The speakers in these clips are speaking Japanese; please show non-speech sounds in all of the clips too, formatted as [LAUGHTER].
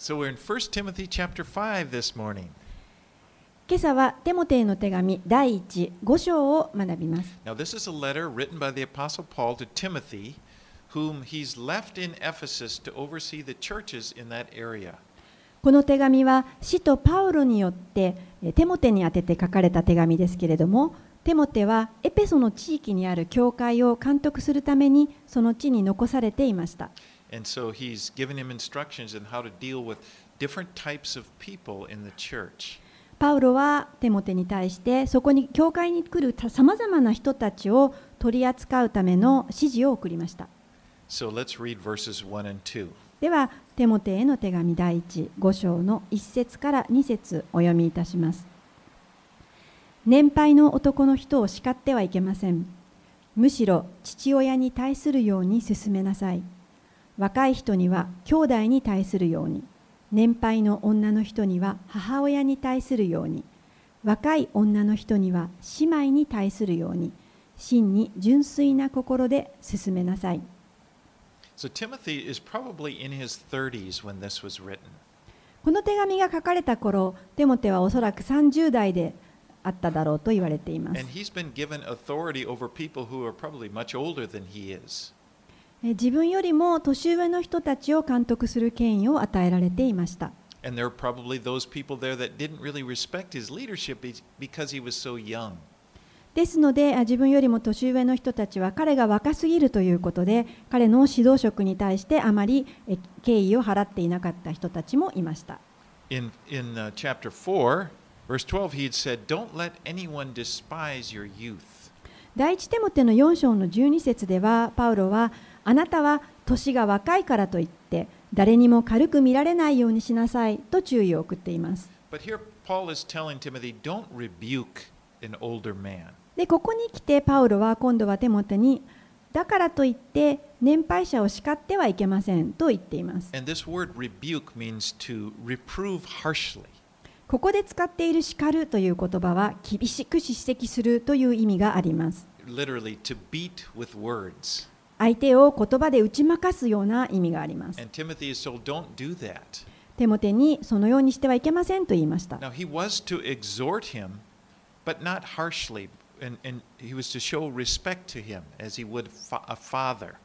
So we're in 1 Timothy chapter 5 this morning. 今朝はテモテへの手紙第1、5章を学びます。Now, this is a letter written by the Apostle Paul to Timothy, whom he's left in Ephesus to oversee the churches in that area. この手紙は使徒パウロによってえテモテに宛てて書かれた手紙ですけれども、テモテはエペソの地域にある教会を監督するためにその地に残されていました。And so he's given him instructions on how to deal with different types of people in the church. パウロはテモテに対してそこに教会に来るさまざまな人たちを取り扱うための指示を送りました。So let's read verses 1 and 2. では、テモテへの手紙第1、5章の1節から2節お読みいたします。年配の男の人を叱ってはいけません。むしろ父親に対するように進めなさい。若い人には兄弟に対するように年配の女の人には母親に対するように若い女の人には姉妹に対するように真に純粋な心で進めなさい。Timothy is probably in his 30s when this was written. この手紙が書かれた頃、テモテはおそらく30代であっただろうと言われています。自分よりも年上の人たちを監督する権威を与えられていました。ですので、自分よりも年上の人たちは彼が若すぎるということで、彼の指導職に対してあまり敬意を払っていなかった人たちもいました。In, in, uh, chapter 4, Verse 12, he had said, Don't let anyone despise your youth. あなたは年が若いからといって、誰にも軽く見られないようにしなさいと注意を送っています。で、ここに来てパウロは今度はテモテに、だからといって年配者を叱ってはいけませんと言っています。ここで使っている叱るという言葉は厳しく叱責するという意味があります。literally to beat with words. 相手を言葉で打ち負かすような意味があります。テモテにそのようにしてはいけませんと言いました。Now, he was to exhort him, but not harshly. And, and he was to show respect to him as he would fa- a father.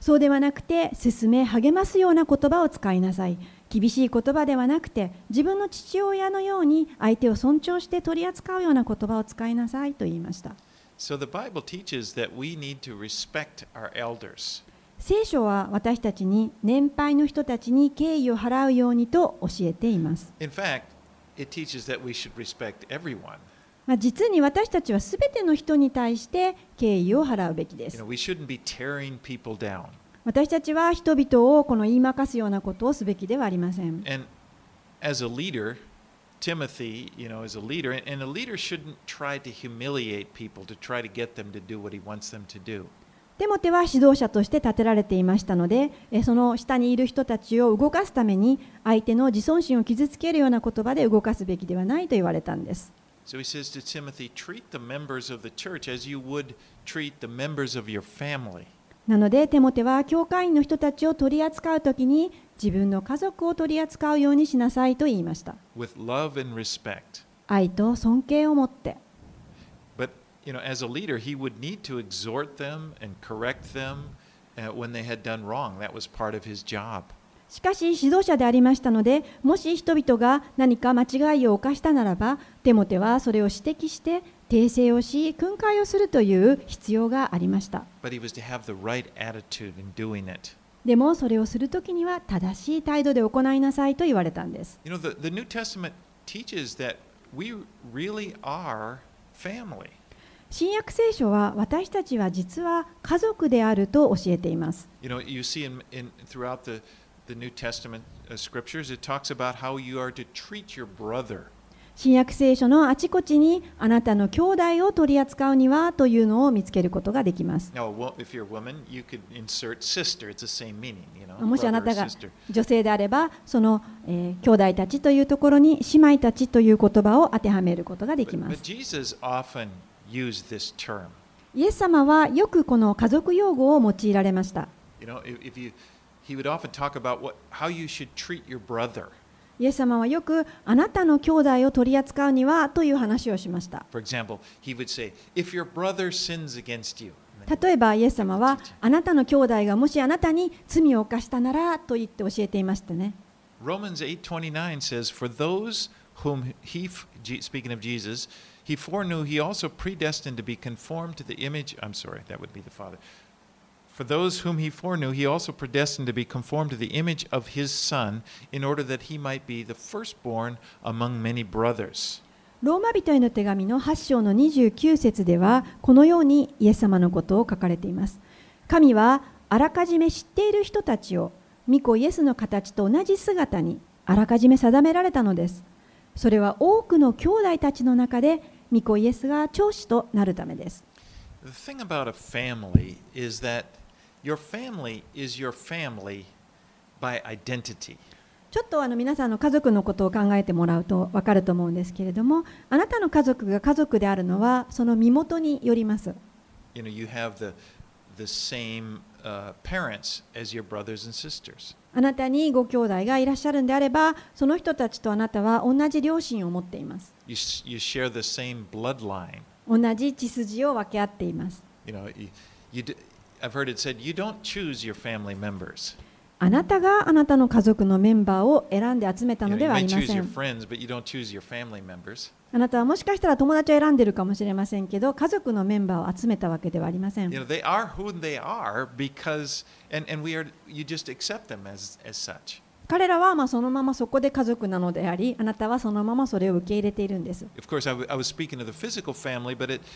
そうではなくて、進め、励ますような言葉を使いなさい。厳しい言葉ではなくて、自分の父親のように相手を尊重して取り扱うような言葉を使いなさいと言いました。So the Bible teaches that we need to respect our elders. 聖書は私たちに年配の人たちに敬意を払うようにと教えています。In fact, it teaches that we should respect everyone. まあ、実に私たちはすべての人に対して敬意を払うべきで You す know,。we shouldn't be tearing people down. 私たちは人々をこの言いまかすようなことをすべきではありません。And as a leader, Timothy, you know, is a leader, and- and a leader shouldn't try to humiliate people to try to get them to do what he wants them to do. テモテは指導者として立てられていましたので、えその下にいる人たちを動かすために、相手の自尊心を傷つけるような言葉で動かすべきではないと言われたんです。 So he says to Timothy, treat the members of the church as you would treat the members of your family. なので、テモテは教会員の人たちを取り扱うときに、自分の家族を取り扱うようにしなさいと言いました。with love and respect. 愛と尊敬を持って。But you know, as a leader, he would need to exhort them and correct them uh, when they had done wrong. That was part of his job. しかし指導者でありましたので、もし人々が何か間違いを犯したならば、テモテはそれを指摘して、訂正をし、訓戒をするという必要がありました。Right. でもそれをするときには正しい態度で行いなさいと言われたんです。You know, the, the New Testament teaches that we really are family. 新約聖書は私たちは実は家族であると教えています。You know, you see in, in throughout the, the New Testament uh, scriptures, it talks about how you are to treat your brother. 新約聖書のあちこちにあなたの兄弟を取り扱うにはというのを見つけることができます。もしあなたが女性であれば、その、え、兄弟たちというところに姉妹たちという言葉を当てはめることができます。イエス様はよくこの家族用語を用いられました。イエス様はよくあなたの兄弟を取り扱うにはという話をしました。For example, he would say, If your brother sins against you, 例えばイエス様はあなたの兄弟がもしあなたに罪を犯したならと言って教えていましたね。Romans 8:29 says, "For those whom he, speaking of Jesus, he foreknew, he also predestined to be conformed to the image. I'm sorry, that would be the Father. For those whom he foreknew, he also predestined to be conformed to the image of his Son, in order that he might be the firstborn among many brothers." ローマ人への手紙の8章の29節ではこのようにイエス様のことを書かれています。神はあらかじめ知っている人たちを御子イエスの形と同じ姿にあらかじめ定められたのです。それは多くの兄弟たちの中で御子イエスが長子となるためです。The thing about a family is that your family is your family by identity. ちょっとあの皆さんの家族のことを考えてもらうと分かると思うんですけれどもあなたの家族が家族であるのはその身元によります。you know you have the the same uh, parents as your brothers and sisters あなたにご兄弟がいらっしゃるんであればその人たちとあなたは同じ両親を持っています you, you share the same bloodline 同じ血筋を分け合っています you know you, you d- I've heard it said, you don't choose your family members. あなたがあなたの家族のメンバーを選んで集めたのではありません。あなたはもしかしたら友達を選んでいるかもしれませんけど、家族のメンバーを集めたわけではありません。彼らはまあそのままそこで家族なのであり、あなたはそのままそれを受け入れているんです。ん、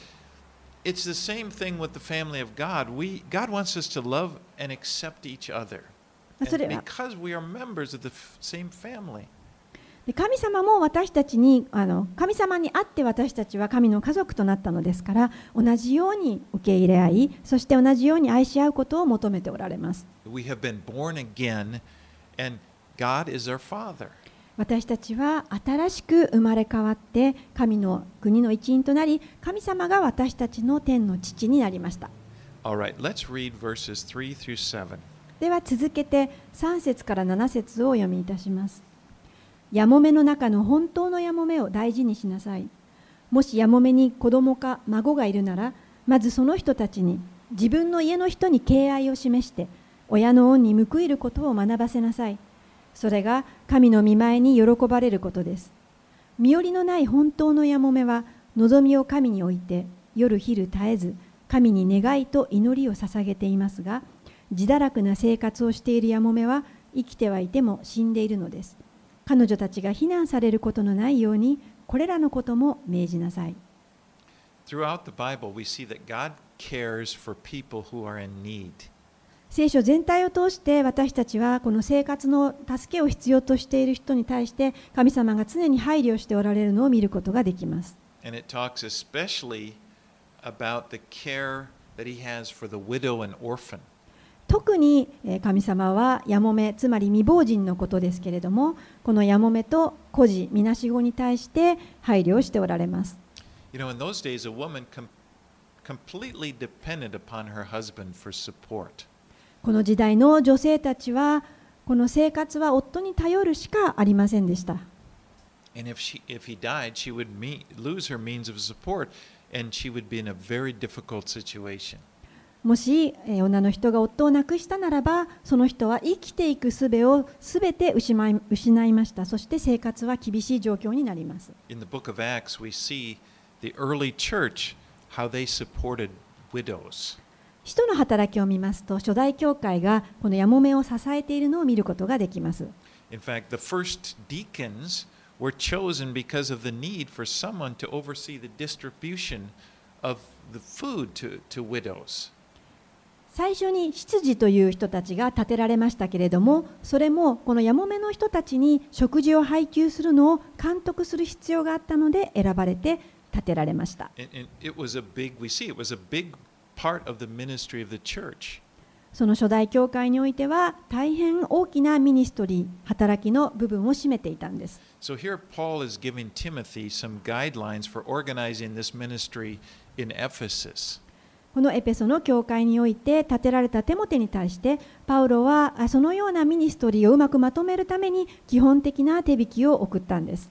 it's the same thing with the family of god we god wants us to love and accept each other それ And は because we are members of the f- same family. で神様も私たちにあの神様にあって私たちは神の家族となったのですから同じように受け入れ合いそして同じように愛し合うことを求めておられます We have been born again, and God is our Father. 私たちは新しく生まれ変わって神の国の一員となり神様が私たちの天の父になりました right, let's read verses 3 through 7. では続けて3節から7節をお読みいたします。やもめの中の本当のやもめを大事にしなさい。もしやもめに子供か孫がいるなら、まずその人たちに自分の家の人に敬愛を示して、親の恩に報いることを学ばせなさい。それが神の見前に喜ばれることです。身寄りのない本当のやもめは、望みを神に置いて、夜昼絶えず、神に願いと祈りを捧げていますが、自堕落な生活をしているやもめは生きてはいても死んでいるのです。彼女たちが非難されることのないように、これらのことも命じなさい。Throughout the Bible, we see that God cares for people who are in need. 聖書全体を通して私たちはこの生活の助けを必要としている人に対して神様が常に配慮しておられるのを見ることができます。特に神様はやもめ、つまり未亡人のことですけれども、このやもめと孤児、みなしごに対して配慮しておられます。この時代の女性たちは、この生活は夫に頼るしかありませんでした。もし、女の人が夫を亡くしたならば、その人は生きていくすべをすべて失いました。そして生活は厳しい状況になります。使徒の働きを見ますと初代教会がこのやもめを支えているのを見ることができます In fact, the first deacons were chosen because of the need for someone to oversee the distribution of the food to, to widows. 最初に執事という人たちが立てられましたけれどもそれもこのやもめの人たちに食事を配給するのを監督する必要があったので選ばれて立てられました And, and その初代教会においては大変大きなミニストリー、働きの部分を占めていたんです。So、Timothy some guidelines for organizing このエペソの教会において建てられたテモテに対して、パウロはそのようなミニストリーをうまくまとめるために基本的な手引きを送ったんです。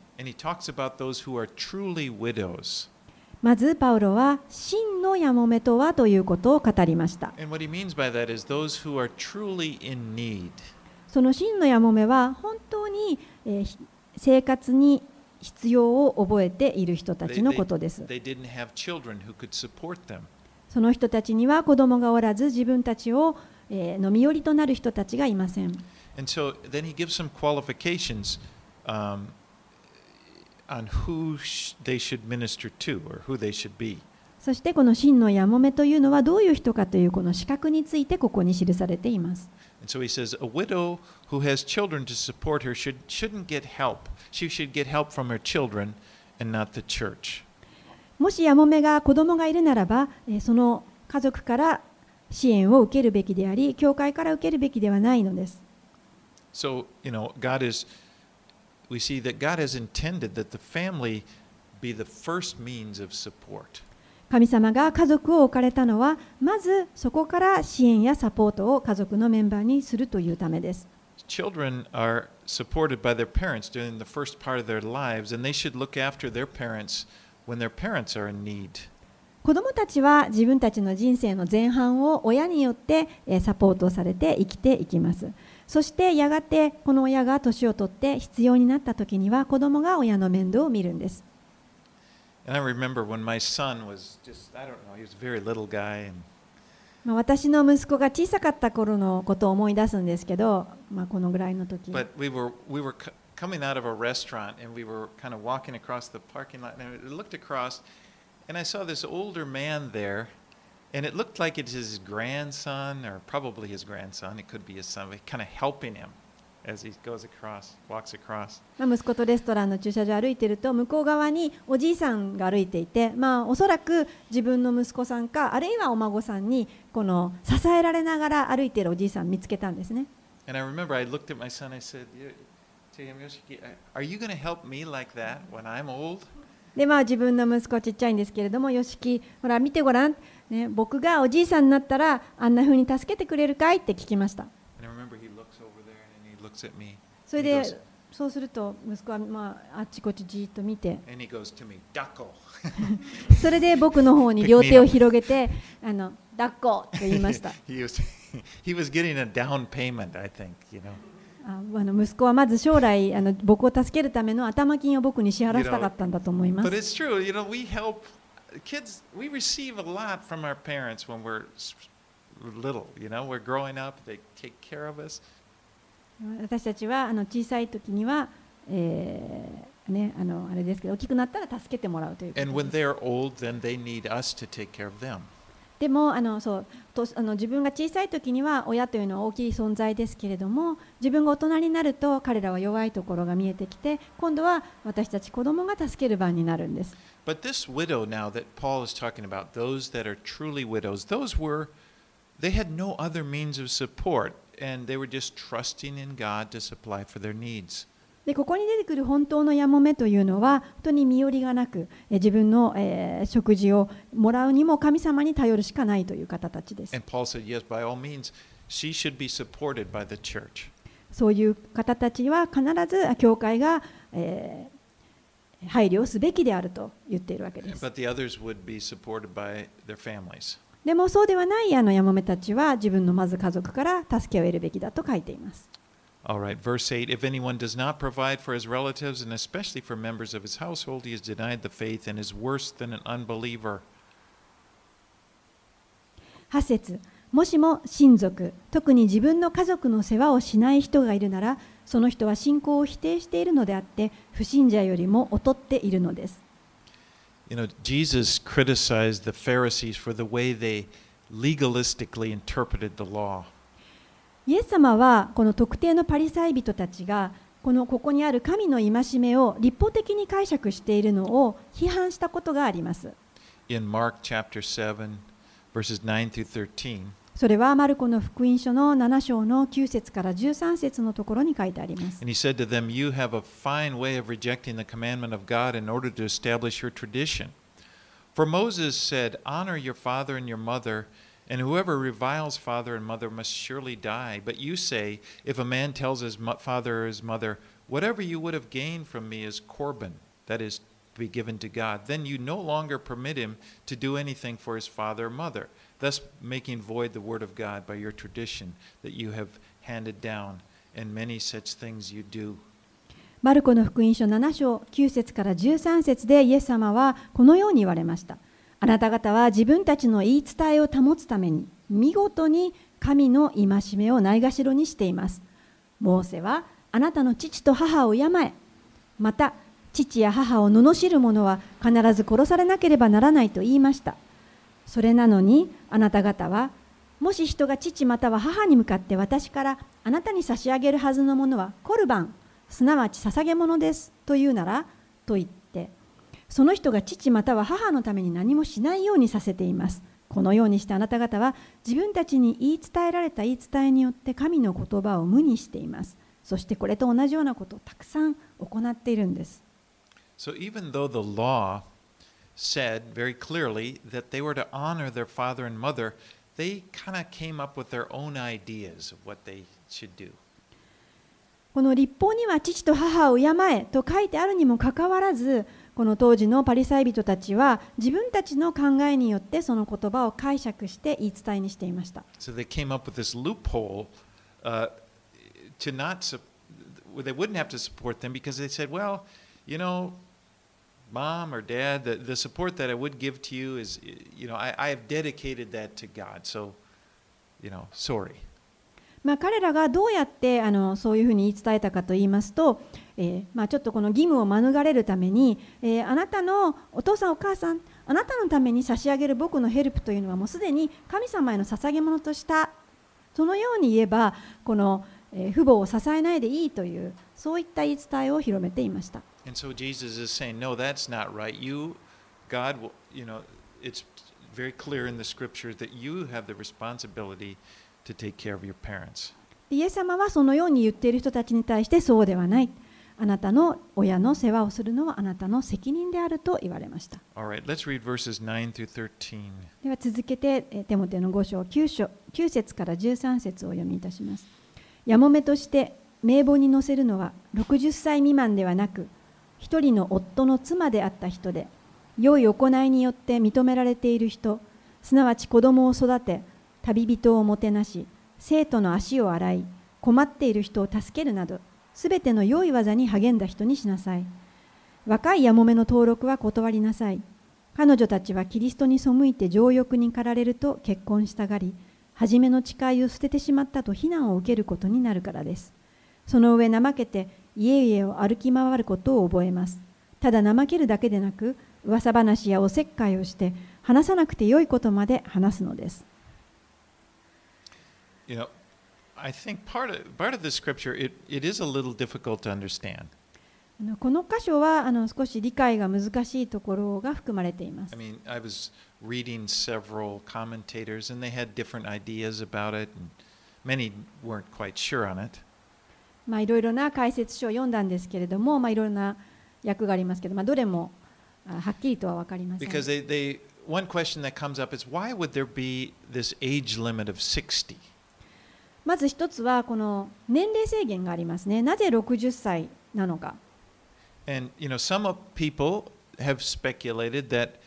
まずパウロは真のやもめとはということを語りました。その真のやもめは本当に生活に必要を覚えている人たちのことです。その人たちには子供がおらず自分たちを飲み寄りとなる人たちがいません。そしてこの真のやもめというのはどういう人かというこの資格についてここに記されています。そして、もしやもめが子供がいるならば、その家族から支援を受けるべきであり、教会から受けるべきではないのです。we see that God has intended that the family be the first means of support. 神様が家族を置かれたのは、まずそこから支援やサポートを家族のメンバーにするというためです。子供たちは自分たちの人生の前半を親によってサポートされて生きていきます。そしてやがてこの親が年を取って必要になった時には子供が親の面倒を見るんです。And I remember when my son was just, I don't know, he was a very little guy, and まあ、私の息子が小さかった頃のことを思い出すんですけど、まあ、このぐらいの時 But we were we were coming out of a restaurant and we were kind of walking across the parking lot and I looked across and I saw this older man there and it looked like it's his grandson or probably his grandson. It could be his son. Kind of helping him as he goes across, walks across. まあ息子とレストランの駐車場を歩いていると向こう側におじいさんが歩いていて、まあ、おそらく自分の息子さんかあるいはお孫さんにこの支えられながら歩いているおじいさんを見つけたんですね。And I remember I looked at my son. I said "You- to him, "Yoshiki, "Are you going to help me like that when I'm old?" でまあ自分の息子はちっちゃいんですけれども、よしき、ほら見てごらん、ね、僕がおじいさんになったらあんな風に助けてくれるかいって聞きました。それでそうすると息子は、まあ、あっちこっちじーっと見て. [LAUGHS] それで僕の方に両手を広げて、[LAUGHS] あの抱っこと言いました。[LAUGHS] he was he was getting a down payment, I think, you know. ああの息子はまず将来あの僕を助けるための頭金を僕に支払わせたかったんだと思います。kids, we receive a lot from our parents when we're little, you know, we're growing up, they take care of us. ね、あ,のあれですけど、大きくなったら助けてもらうということです。でもあのそうとあの、自分が小さい時には親というのは大きい存在ですけれども、自分が大人になると彼らは弱いところが見えてきて、今度は私たち子供が助ける番になるんです。But this widow now that Paul is talking about, those that are truly widows, those were they had no other means of support and they were just trusting in God to supply for their needs. でここに出てくる本当のやもめというのは本当に身寄りがなくえ自分の、えー食事をもらうにも神様に頼るしかないという方たちです。 And Paul said, yes, by all means, she should be supported by the church. そういう方たちは必ずあ教会が、えー ー、配慮をすべきであると言っているわけです。でもそうではないあのやもめたちは自分のまず家族から助けを得るべきだと書いています。All right, verse 8 If anyone does not provide for his relatives, and especially for members of his household, he has denied the faith and is worse than an unbeliever. 8節もしも親族、特に自分の家族の世話をしない人がいるなら、その人は信仰を否定しているのであって、不信者よりも劣っているのです。You know, Jesus criticized the Pharisees for the way they legalistically interpreted the law. イエス様はこの特定のパリサイ人たちがこのここにある神の戒めを立法的に解釈しているのを批判したことがあります。In Mark chapter 7, verses 9 through 13, それはマルコの福音書の7章の9節から13節のところに書いてあります。 and he said to them, You have a fine way of rejecting the commandment of God in order to establish your tradition. For Moses said, Honor your father and your mother, and whoever reviles father and mother must surely die. But you say, If a man tells his mo- father or his mother, Whatever you would have gained from me is Corban, that is, to be given to God, then you no longer permit him to do anything for his father or mother, Thus making void the word of God by your tradition that you have handed down, and many such things you do. マルコの福音書7章9節から13節でイエス様はこのように言われました。あなた方は自分たちの言い伝えを保つために見事に神の戒めをないがしろにしています。モーセはあなたの父と母を敬え。また父や母を罵る者は必ず殺されなければならないと言いました。それなのにあなた方はもし人が父または母に向かって私からあなたに差し上げるはずのものはコルバンすなわち捧げ物ですと言うならと言ってその人が父または母のために何もしないようにさせています。このようにしてあなた方は自分たちに言い伝えられた言い伝えによって神の言葉を無にしています。そしてこれと同じようなことをたくさん行っているんです。So even though the law said very clearly that they were to honor their father and mother, they kind of came up with their own ideas of what they should do. この立法には父と母を敬えと書いてあるにもかかわらずこの当時のパリサイ人たちは自分たちの考えによってその言葉を解釈して言い伝えにしていました So they came up with this loophole uh, to not, they wouldn't have to support them because they said, well, you know, mom or dad, the, the support that I would give to you is, you know, I, I have dedicated that to God. So, you know, sorry. まあ、彼らがどうやってあのそういうふうに言い伝えたかといいますと、えーまあ、ちょっとこの義務を免れるために、えーあなたのお父さんお母さんあなたのために差し上げる僕のヘルプというのはもうすでに神様への捧げ物としたそのように言えばこの、えー父母を支えないでいいというそういった言い伝えを広めていました And so Jesus is saying, no, that's not right. You, God, will, you know, it's very clear in the scriptures that you have the responsibility to take care of your parents. イエス様はそのように言っている人たちに対してそうではないあなたの親の世話をするのはあなたの責任であると言われました All right, let's read verses 9 through 13. では続けてえーテモテの5章 9, 章9節から13節をお読みいたします。やもめとして名簿に載せるのは60歳未満ではなく一人の夫の妻であった人で良い行いによって認められている人すなわち子供を育て旅人をもてなし生徒の足を洗い困っている人を助けるなどすべての良い技に励んだ人にしなさい。若いやもめの登録は断りなさい。彼女たちはキリストに背いて情欲に駆られると結婚したがり初めの誓いを捨ててしまったと非難を受けることになるからです。その上怠けて家々を歩き回ることを覚えますただ怠けるだけでなく噂話やおせっかいをして話さなくてよいことまで話すのです You know, I think part of, part of the scripture, it, it is a little difficult to understand. この箇所はあの少し理解が難しいところが含まれています I mean, I was reading several commentators and they had different ideas about it, and many weren't quite sure on it. まあいろいろな解説書を読んだんですけれども、まあ、いろいろな訳がありますけど、まあ、どれもあはっきりとは分かりません Because they, they, one question that comes up is why would there be this age limit of 60? まず一つはこの年齢制限がありますね。なぜ60歳なのか。And, you know, some of people have speculated that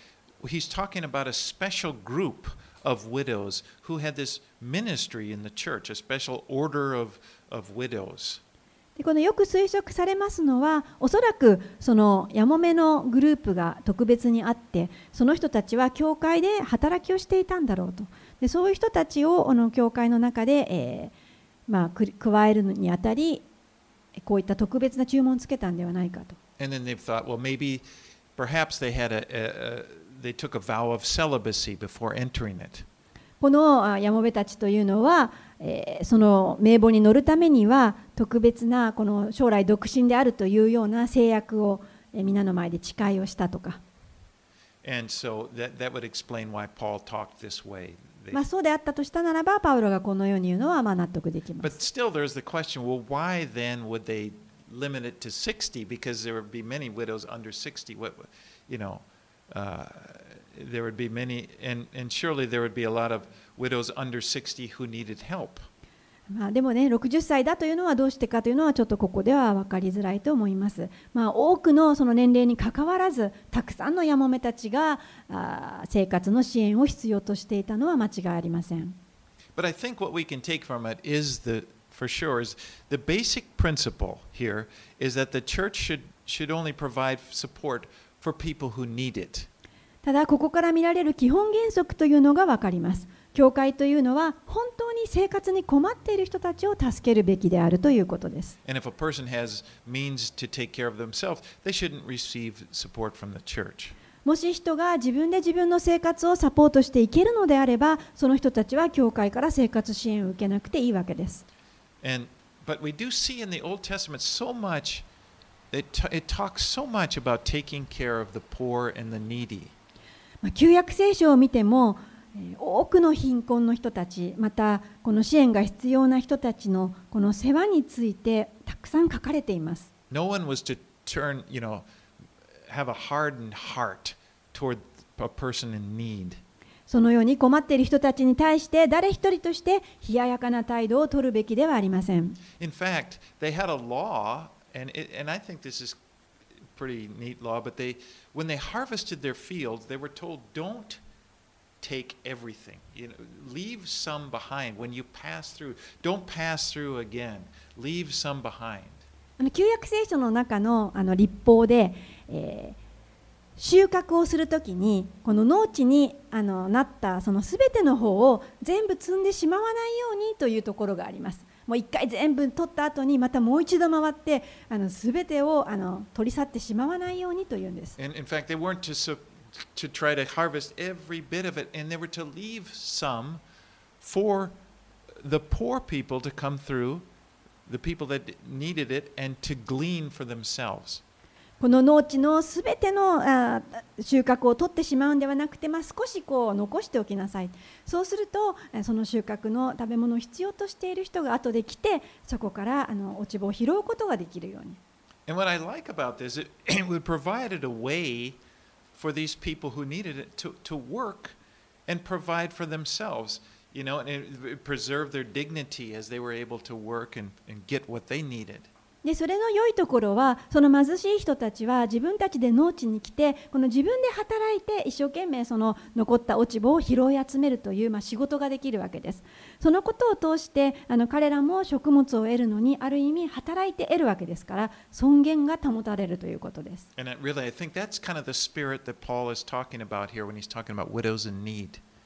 he's talking about a special group of widows who had this ministry in the church, a special order of, of widows. でこのよく推測されますのはおそらくそのやもめのグループが特別にあってその人たちは教会で働きをしていたんだろうとでそういう人たちをあの教会の中で、えーまあ、く加えるにあたりこういった特別な注文をつけたんではないかと And then they've thought, well, maybe, perhaps they had a, a, a they took a vow of celibacy before entering it. このあやもめたちというのは、えーその名簿に乗るためには特別なこの将来独身であるというような制約を、えー皆の前で誓いをしたとか、so that, that まあ、そうであったとしたならばパウロがこのように言うのはまあ納得できま But す。still, there's the question well, why then would they limit it to 60? Because there would be many widows under 60. What, you know, uh, there would be many, and, and surely there would be a lot of widows under 60 who needed help. まあ、でもね60歳だというのはどうしてかというのはちょっとここでは分かりづらいと思います。まあ、多くのその年齢にかかわらずたくさんのやもめたちがあー生活の支援を必要としていたのは間違いありません。But I think what we can take from it is the, for sure, is the basic principle here is that the church should, should only provide support for people who need it. ただここから見られる基本原則というのが分かります。教会というのは本当に生活に困っている人たちを助けるべきであるということです。もし人が自分で自分の生活をサポートしていけるのであれば、その人たちは教会から生活支援を受けなくていいわけです。ま旧約聖書を見ても、多くの貧困の人たち、またこの支援が必要な人たちのこの世話についてたくさん書かれています。No one was to turn, you know, have a hardened heart toward a person in need. そのように困っている人たちに対して誰一人として冷ややかな態度を取るべきではありません。In fact, they had a law, and it, and I think this is pretty neat law. But they, when they harvested their fields, they were told, "Don't take everything. You know, leave some behind when you pass through. Don't pass through again. Leave some behind." あの旧約聖書の中のあの立法で、えー収穫をするときにこの農地にあのなったそのすべての方を全部積んでしまわないようにというところがあります。もう一回全部取った後にまたもう一度回ってあのすべてをあの取り去ってしまわないようにというんです。And in fact, they weren't to su- to try to harvest every bit of it, and they were to leave some for the poor people to come through, the people that needed it, and to glean for themselves. この農地のすべてのあ収穫を取ってしまうんではなくて、まあ、少しこう残しておきなさいそうするとえその収穫の食べ物を必要としている人が後で来てそこからあの落ち葉を拾うことができるように And what I like about this, it, it would provided a way for these people who needed it to, to work and provide for themselves, you know, and it their dignity as they were able to work and, and get what they needed. でそれの良いところはその貧しい人たちは自分たちで農地に来てこの自分で働いて一生懸命その残った落ち葉を拾い集めるという、まあ、仕事ができるわけですそのことを通してあの彼らも食物を得るのにある意味働いて得るわけですから尊厳が保たれるということです And really, I think.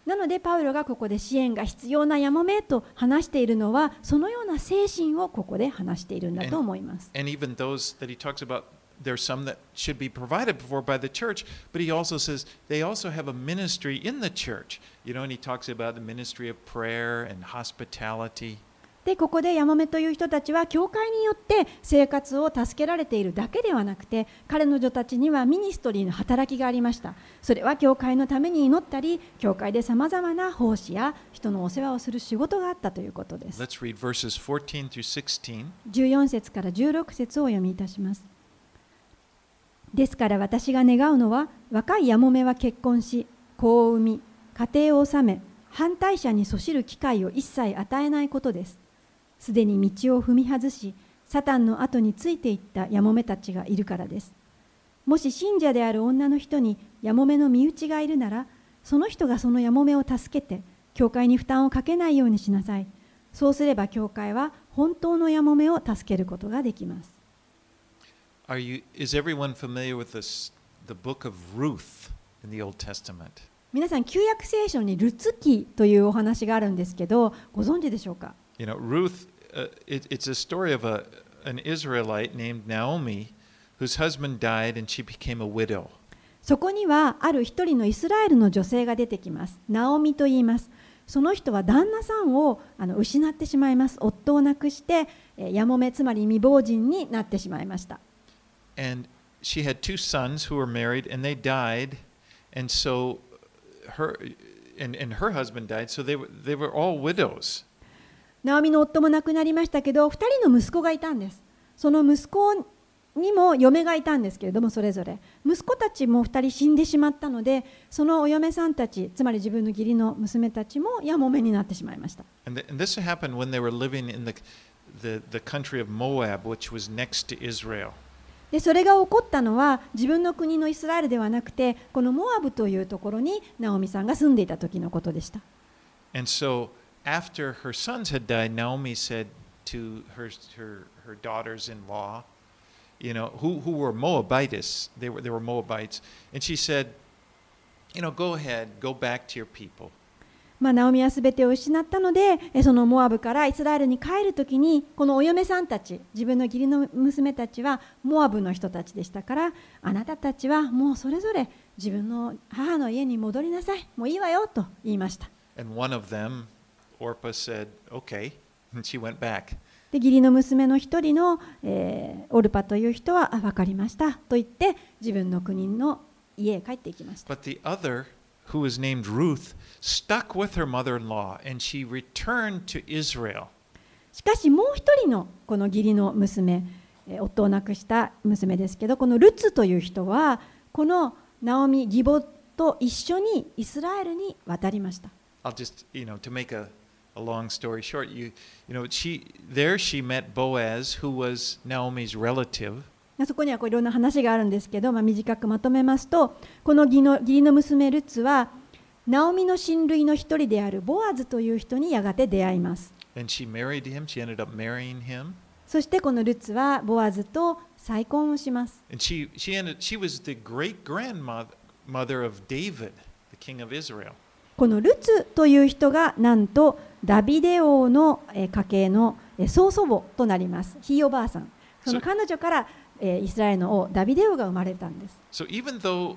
なのでパウロがここで支援が必要なやもめと話しているのはそのような精神をここで話しているんだと思います And even those that he talks about, there's some that should be provided for by the church, but he also says they also have a ministry in the church. You know, and he talks about the ministry of prayer and hospitality. でここでヤモメという人たちは教会によって生活を助けられているだけではなくて彼女たちにはミニストリーの働きがありました。それは教会のために祈ったり教会でさまざまな奉仕や人のお世話をする仕事があったということです。Let's read verses 14 through 16. 14節から16節をお読みいたします。ですから私が願うのは若いやもめは結婚し子を産み家庭を治め反対者にそしる機会を一切与えないことですすでに道を踏み外しサタンの後についていったやもめたちがいるからです。もし信者である女の人にやもめの身内がいるならその人がそのやもめを助けて教会に負担をかけないようにしなさい。そうすれば教会は本当のやもめを助けることができます。Are you, is everyone familiar with this, the book of Ruth in the Old Testament? 皆さん旧約聖書にルツ記というお話があるんですけどご存知でしょうか？You know, Ruth, uh, it, it's a story of a, an Israelite named Naomi whose husband died and she became a widow. そこにはある一人のイスラエルの女性が出てきますナオミと言いますその人は旦那さんをあの失ってしまいます夫を亡くしてえーやもめつまり未亡人になってしまいました And she had two sons who were married and they died. And so her and, and her husband died, so they were they were all widows. ナオミの夫も亡くなりましたけど2人の息子がいたんです。その息子にも嫁がいたんですけれどもそれぞれ。息子たちも2人死んでしまったのでそのお嫁さんたちつまり自分の義理の娘たちもやもめになってしまいました。And, th- and this happened when they were living in the, the, the country of Moab, which was next to Israel. でそれが起こったのは自分の国のイスラエルではなくてこのモアブというところにナオミさんが住んでいた時のことでした。And so after her sons had died, Naomi said to her, her, her daughters in law, you know, who, who were Moabites, they were, they were Moabites, and she said, you know, go ahead, go back to your people. まあ、ナオミはすべてを失ったのでえそのモアブからイスラエルに帰るときにこのお嫁さんたち自分の義理の娘たちはモアブの人たちでしたからあなたたちはもうそれぞれ自分の母の家に戻りなさいもういいわよと言いました And one of them, Orpah, said, okay, and she went back. で義理の娘の一人の、えーオルパという人はあ分かりましたと言って自分の国の家へ帰っていきました But the other, who was named Ruth, stuck with her mother in law, and she returned to Israel. しかしもう一人のこの義理の娘えー夫を亡くした娘ですけどこのルツという人はこのナオミ義母と一緒にイスラエルに渡りました I'll just, you know, to make a, a long story short, you, you know, she there she met Boaz, who was Naomi's relative, まあそこにはこういろんな話があるんですけど、まあ、短くまとめますとこの義の義理の娘ルツはナオミの親類の一人であるボアズという人にやがて出会います and she married him. She ended up marrying him, そしてこのルツはボアズと再婚をします。and she she ended she was the great grandmother mother of David, the king of Israel. このルツという人がなんとダビデ王のえー家系のえー曽祖母となります。ひいおばあさん。その彼女からえーイスラエルの王ダビデ王が生まれたんです。So even though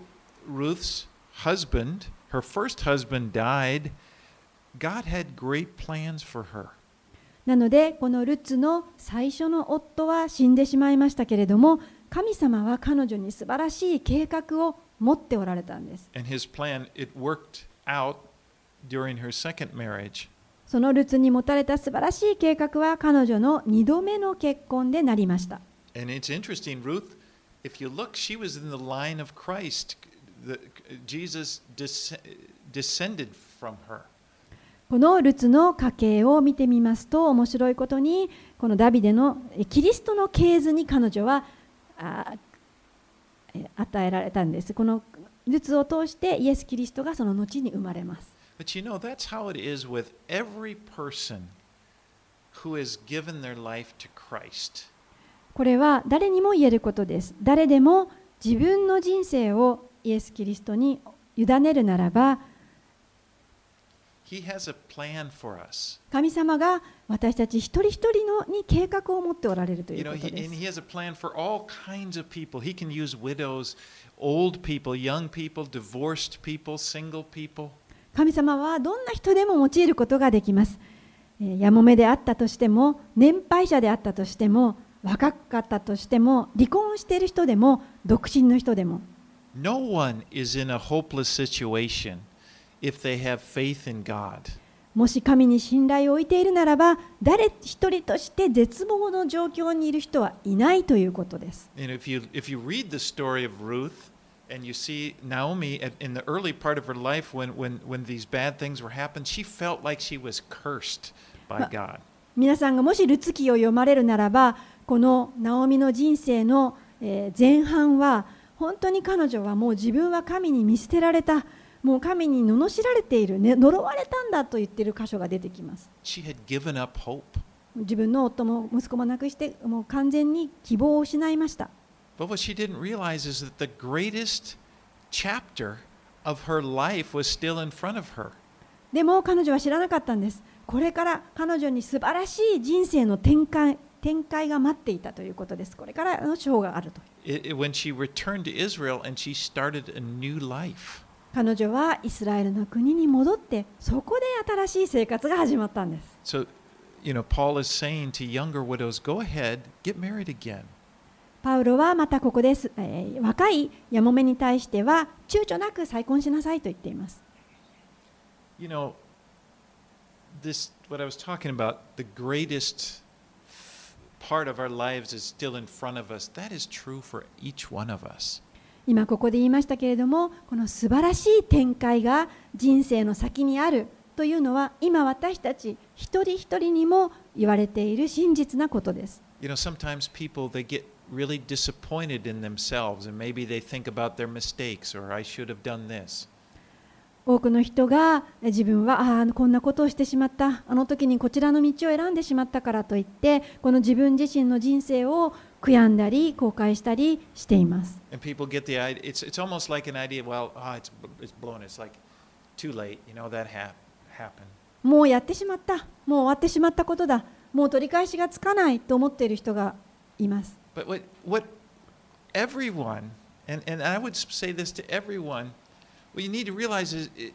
Ruth's husband, her first husband, died, God had great plans for her. なのでこのルツの最初の夫は死んでしまいましたけれども神様は彼女に素晴らしい計画を持っておられたんです。And his plan, it worked out during her second marriage. そのルツに持たれた素晴らしい計画は彼女の2度目の結婚でなりました。And it's interesting, Ruth, if you look, she was in the line of Christ. The, Jesus des- descended from her. このルツの家系を見てみますと面白いことにこのダビデのえキリストの系図に彼女は与えられたんです。このルツを通してイエス・キリストがその後に生まれます。But you know, that's how it is with every person who has given their life to Christ. これは誰にも言えることです。誰でも自分の人生をイエス・キリストに委ねるならば He has a plan for us. 神様が私たち一人一人のに計画を持っておられるとい You う know, こと he, で and す。 he has 神様はどんな人でも用いることができます。やもめであったとしても、年配者であったとしても、若かったとしても、離婚している人でも、独身の人でも。No one is in a hopeless situation if they have faith in God. もし神に信頼を置いているならば、誰一人として絶望の状況にいる人はいないということです。And you see Naomi at, in the early part of her life when when when these bad things were happening, she felt like she was cursed by God. 皆さんがもしルツ記を読まれるならば、このナオミの人生のえー前半は、本当に彼女はもう自分は神に見捨てられた、もう神に罵られている、ね、呪われたんだと言っている箇所が出てきます。She had given up hope. 自分の夫も息子も亡くして、もう完全に希望を失いました。But what she didn't realize is that the greatest chapter of her life was still in front of her. でも彼女は知らなかったんです。これから彼女に素晴らしい人生の展開展開が待っていたということです。これからの章があると。 It, it- when she returned to Israel and she started a new life. 彼女はイスラエルの国に戻って、そこで新しい生活が始まったんです。 So, you know, Paul is saying to younger widows, go ahead, get married again. パウロはまたここです、えー若いやもめに対しては躊躇なく再婚しなさいと言っています。You know, this, what I was talking about, the greatest part of our lives is still in front of us, that is true for each one of us. 今ここで言いましたけれどもこの素晴らしい展開が人生の先にあるというのは今私たち一人一人にも言われている真実なことです。You know, sometimes people they get really disappointed in themselves and maybe they think about their mistakes or I should have done this. 多くの人が自分はあこんなことをしてしまったあの時にこちらの道を選んでしまったからといってこの自分自身の人生を悔やんだり後悔したりしています。もうやってしまった、もう終わってしまったことだ、もう取り返しがつかないと思っている人がいます。But what, what everyone, and, and I would say this to everyone, what you need to realize is, it,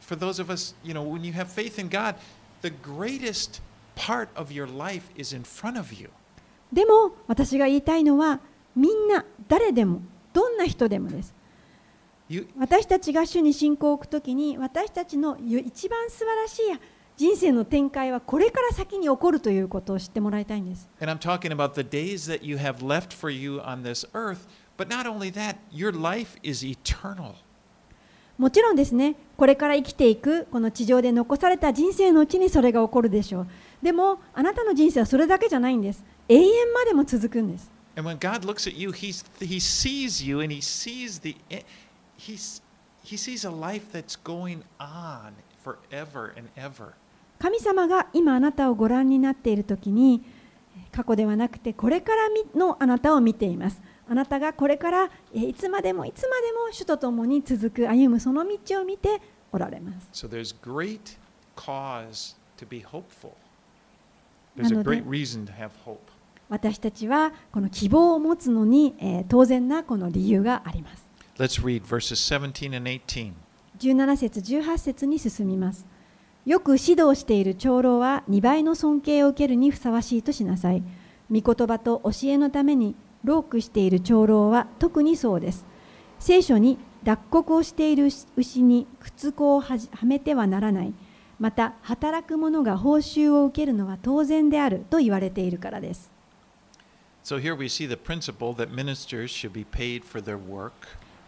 for those of us, you know, when you have faith in God, the greatest part of your life is in front of you. でも私が言いたいのはみんな誰でもどんな人でもです。私たちが主に信仰を置くときに私たちの一番素晴らしい人生の展開はこれから先に起こるということを知ってもらいたいんです。and I'm talking about the days that you have left for you on this earth, but not only that, your life is eternal. もちろんですね、これから生きていくこの地上で残された人生のうちにそれが起こるでしょう。でもあなたの人生はそれだけじゃないんです。永遠までも続くんです。And when God looks at you, he's, he sees you and he sees the he's, he sees a life that's going on forever and ever. 神様が今あなたをご覧になっているときに過去ではなくてこれからのあなたを見ています。あなたがこれからえいつまでもいつまでも主と共に続く歩むその道を見ておられます。So there's great cause to be hopeful. There's a great reason to have hope. 私たちはこの希望を持つのに、えー当然なこの理由があります。Let's read verses 17 and 18. 17節18節に進みます。よく指導している長老は2倍の尊敬を受けるにふさわしいとしなさい。御言葉と教えのために労苦している長老は特にそうです。聖書に脱穀をしている牛に靴子をはじはめてはならない。また働く者が報酬を受けるのは当然であると言われているからです。So here we see the principle that ministers should be paid for their work.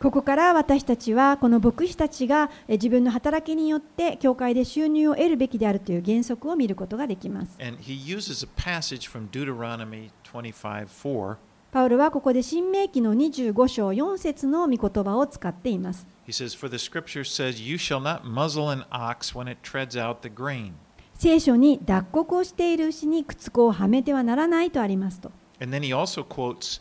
ここから私たちはこの牧師たちがえ自分の働きによって教会で収入を得るべきであるという原則を見ることができます。And he uses a passage from Deuteronomy 25:4. パウルはここで新明記の25章4節の御言葉を使っています。He says, For the scripture says, You shall not muzzle an ox when it treads out the grain. 聖書に脱穀をしている牛に靴子をはめてはならないとありますと。And then he also quotes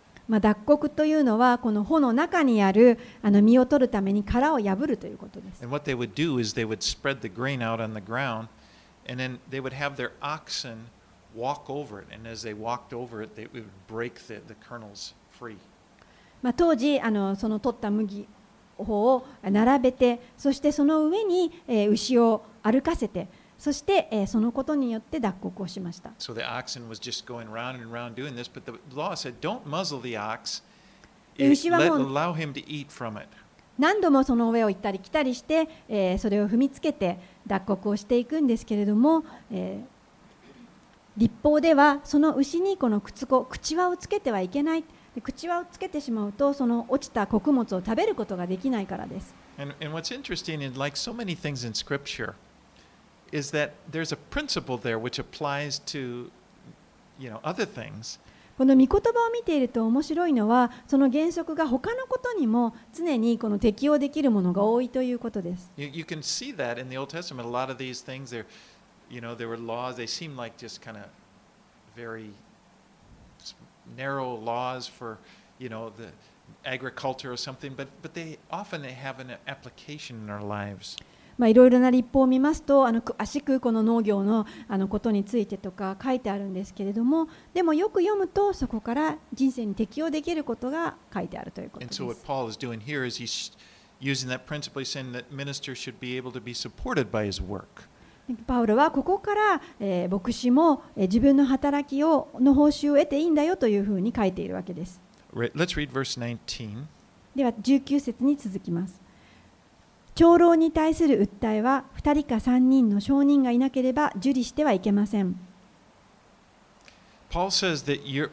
まあ、脱穀というのはこの穂の中にあるあの実を取るために殻を破るということです。まあ、当時あの、その取った麦を並べて、そしてその上に、えー、牛を歩かせて、そして、えーそのことによって脱穀をしました So the oxen was just going round and round doing this, but the law said, don't muzzle the ox. Eh, It- 牛は let, もう- allow him to eat from it. 何度もその上を行ったり来たりして、えーそれを踏みつけて脱穀をしていくんですけれども、えー立法ではその牛にこの靴子口輪をつけてはいけないで口輪をつけてしまうとその落ちた穀物を食べることができないからです And, and what's interesting, and like so many things in Scripture, is that there's a principle there which applies to, you know, other things. この御言葉を見ていると面白いのはその原則が他のことにも常にこの適用できるものが多いということです You, you can see that in the Old Testament. A lot of these things, they're, you know, there were laws. They seem like just kind of very s- narrow laws for, you know, the agriculture or something. But but they often they have an application in our lives. まあ、いろいろな立法を見ますとあの詳しくこの農業のあのことについてとか書いてあるんですけれどもでもよく読むとそこから人生に適用できることが書いてあるということで And す so。what Paul is doing here is he's using that principle, he's saying that ministers should be able to be supported by his work. パウロはここから、えー牧師も、えー自分の働きをの報酬を得ていいんだよというふうに書いているわけです。Right, let's read verse 19. では19節に続きます。長老に対する訴えは2人か3人の証人がいなければ受理してはいけません。Paul says that you're,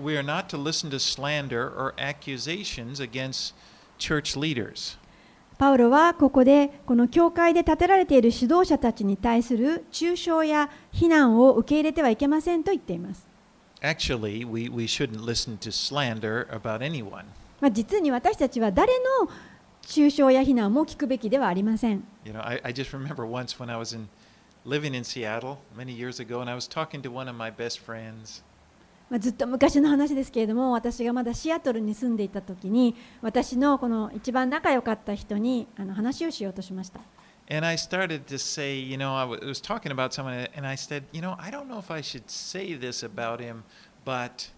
we are not to listen to slander or accusations against church leaders. パウロはここでこの教会で立てられている指導者たちに対する中傷や非難を受け入れてはいけませんと言っています。Actually, we, we shouldn't listen to slander about anyone. まあ、実に私たちは誰の中傷や非難も聞くべきではありません。You know, I, I just remember once when I was in living in Seattle many years ago, and I was talking to one of my best friends, まあ、ずっと昔の話ですけれども私がまだシアトルに住んでいた時に私のこの一番仲良かった人にあの話をしようとしました。and I started to say, you know, I wa- was talking about someone, and I said, you know, I don't know if I should say this about him, but で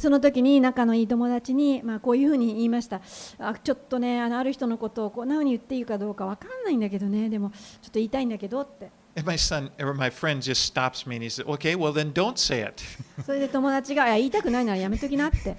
その時に仲のいい友達に、まあ、こういうふうに言いましたあちょっとねあのある人のことをこんなふうに言っていいかどうかわかんないんだけどねでもちょっと言いたいんだけどって and my son or my friend just stops me and he said, okay, well then don't say it. それで友達がいや言いたくないならやめときなって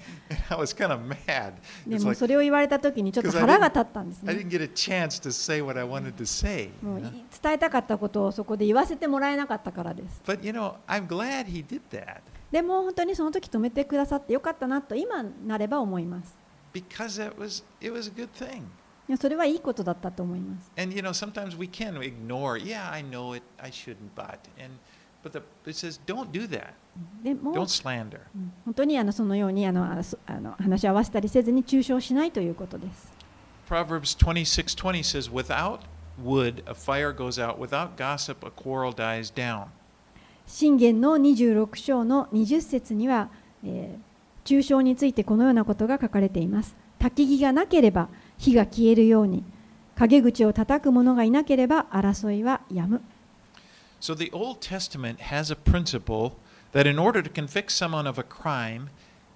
I was kind of mad. でもそれを言われた時にちょっと I 腹が立ったんです I ね didn't get a chance to say what I wanted to say. もう?伝えたかったことをそこで言わせてもらえなかったからです But you know, I'm glad he did that でも本当にその時止めてくださってよかったなと今なれば思います because that was it was a good thing. いやそれはいいことだったと思います And you know, sometimes we can ignore. Yeah, I know it. I shouldn't, but and but the, it says don't do that. でも Don't slander. うん本当にあのそのようにあのあの話し合わせたりせずに中傷しないということです Proverbs 26:20 says, "Without wood, a fire goes out. Without gossip, a quarrel dies down." 信玄の26章の20節には、えー中傷についてこのようなことが書かれています焚き木がなければ火が消えるように陰口を叩く者がいなければ争いはやむ So the Old Testament has a principle that in order to convict someone of a crime,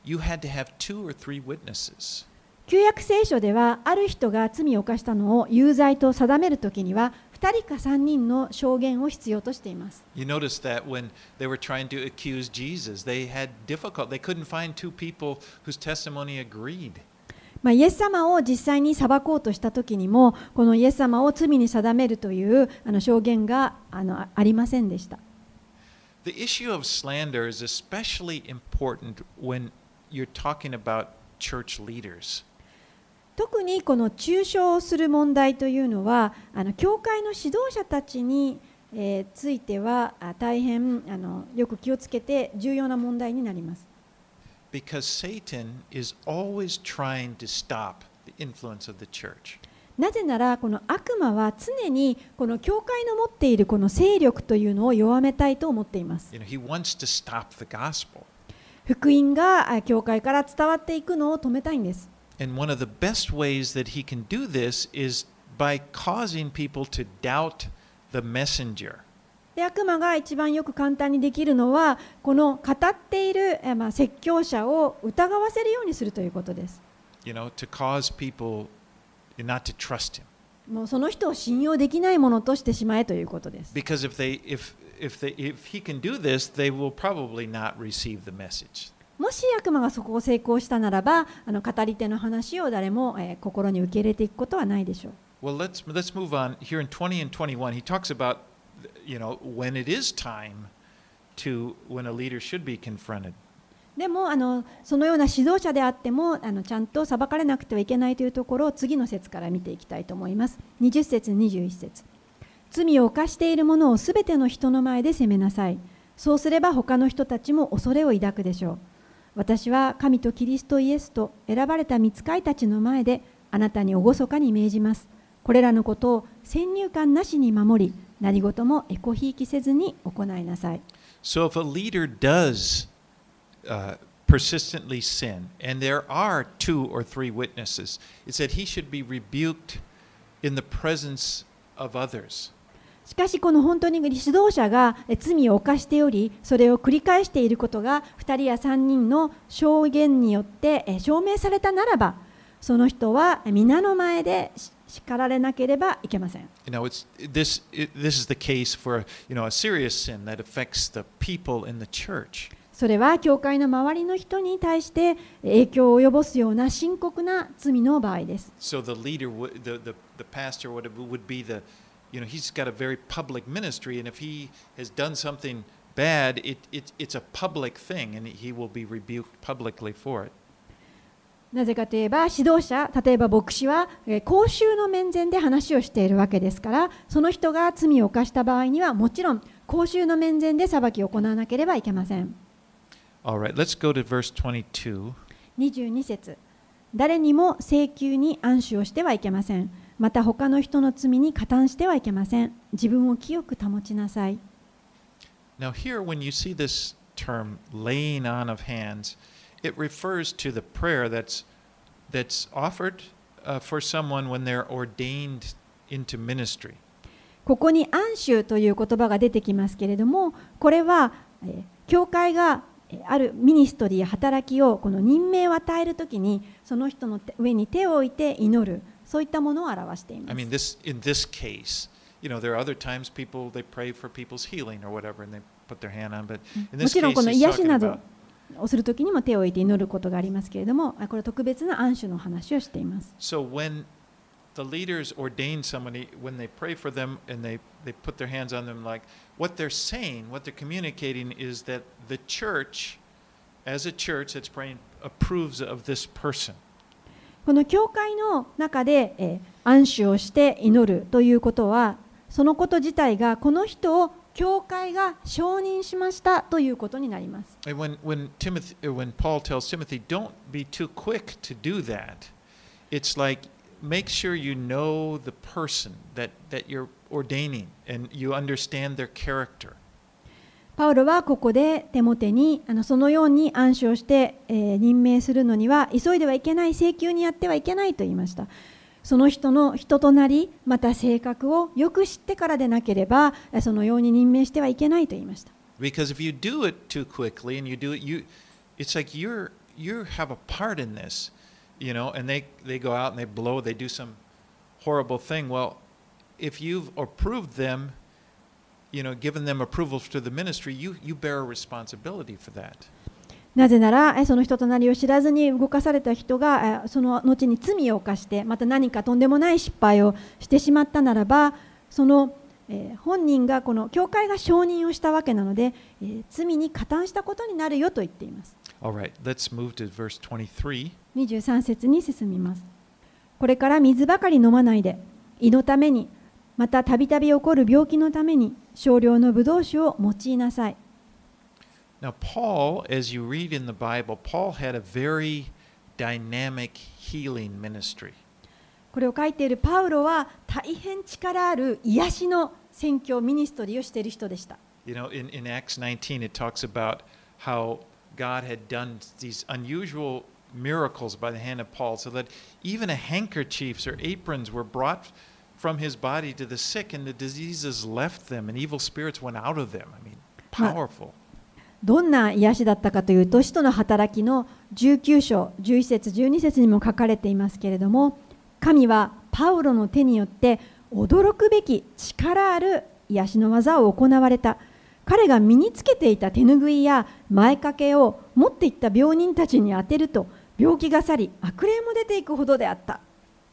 you had to have two or three witnesses. 旧約聖書ではある人が罪を犯したのを有罪と定めるときには2人か3人の証言を必要としています You notice that when they were trying to accuse Jesus, they had difficult. They couldn't find two people whose testimony agreed. まあ、イエス様を実際に裁こうとした時にもこのイエス様を罪に定めるというあの証言があのあありませんでした The issue of slander is especially important when you're talking about church leaders. 特にこの中傷をする問題というのはあの教会の指導者たちに、えーついてはあ大変あのよく気をつけて重要な問題になります Because Satan is always trying to stop the influence of the church. なぜならこの悪魔は常にこの教会の持っているこの勢力というのを弱めたいと思っています You know, he wants to stop the gospel. 福音があ教会から伝わっていくのを止めたいんです And one of the best ways that he can do this is by causing people to doubt the messenger. で悪魔が一番よく簡単にできるのはこの語っている、えまあ、説教者を疑わせるようにするということです You know, to cause people not to trust him. もうその人を信用できないものとしてしまえということです Because if they if if they if he can do this, they will probably not receive the message. もし悪魔がそこを成功したならばあの語り手の話を誰も、えー心に受け入れていくことはないでしょう。Well, let's let's move on. Here in 20 and 21, he talks about you know when it is time to when a leader should be confronted. でもあのそのような指導者であってもあのちゃんと裁かれなくてはいけないというところを次の節から見ていきたいと思います。20節21節。罪を犯している者をすべての人の前で責めなさい。そうすれば他の人たちも恐れを抱くでしょう私は神とキリストイエスと選ばれた御使いたちの前であなたに厳かに命じますこれらのことを先入観なしに守り何事もエコひいきせずに行いなさい So if a leader does uh, persistently sin, and there are two or three witnesses, it said he should be rebuked in the presence of others. しかしこの本当に指導者が罪を犯しておりそれを繰り返していることが2人や3人の証言によって証明されたならばその人は皆の前で叱られなければいけません。それは教会の周りの人に対して影響を及ぼすような深刻な罪の場合です。You know, he's got a very public ministry, and if he has done something bad, it, it it's a public thing, and he will be rebuked publicly for it. なぜかといえば指導者例えば牧師はえー公衆の面前で話をしているわけですからその人が罪を犯した場合にはもちろん公衆の面前で裁きを行わなければいけません All right, let's go to verse 22. 22節誰にも請求に暗守をしてはいけませんまた他の人の罪に加担してはいけません自分を清く保ちなさい Now, here, when you see this term laying on of hands, it refers to the prayer that's, that's offered uh, for someone when they're ordained into ministry. ここに暗守という言葉が出てきますけれどもこれはえー教会がえーあるミニストリーや働きをこの任命を与えるときにその人の手上に手を置いて祈るそういったものを表していま I す mean, this in this case, you know, there are other times people they pray for people's healing or whatever, and they put their hand on. But in も this ちろん case, この he's 癒し talking など about をするときにも手を置いて祈ることがありますけれどもあこれは特別な暗守の話をしています so when the leaders ordain somebody, when they pray for them and they they put their hands on them, like what they're saying, what they're communicating is that the church, as a church that's praying, approves of this person. この教会の中で、えー暗守をして祈るということはそのこと自体がこの人を教会が承認しましたということになります when when Timothy, when Paul tells Timothy, don't be too quick to do that. It's like make sure you know the person that that you're ordaining and you understand their character. パウロはここでテモテにあのそのように暗守をして、えー任命するのには急いではいけない請求にやってはいけないと言いましたその人の人となりまた性格をよく知ってからでなければえそのように任命してはいけないと言いました Because if you do it too quickly and you do it, you it's like you're you have a part in this, you know, and they, they go out and they blow, they do some horrible thing. Well, if you've approved them, you know, given them approval to the ministry, you, you bear a responsibility for that. なぜならえその人となりを知らずに動かされた人がえその後に罪を犯してまた何かとんでもない失敗をしてしまったならばそのえー本人がこの教会が承認をしたわけなので、えー罪に加担したことになるよと言っています。All right, let's move to verse 23. 23節に進みます。これから水ばかり飲まないで、胃のために、またたびたび起こる病気のために、少量のブドウ酒を用いなさい。Now, Paul, as you read in the Bible, Paul had a very dynamic healing ministry. これを書いているパウロは大変力ある癒しの宣教ミニストリーをしている人でした。You know, in, in Acts 19, it talks about how God had done these unusual miracles by the hand of Paul, so that even a handkerchiefs or aprons were brought from his body to the sick, and the diseases left them, and evil spirits went out of them. I mean, powerful. どんな癒しだったかというと、使徒の働きの19章、11節、12節にも書かれていますけれども、神はパウロの手によって驚くべき力ある癒しの技を行われた。彼が身につけていた手ぬぐいや前掛けを持っていった病人たちに当てると、病気が去り、悪霊も出ていくほどであった。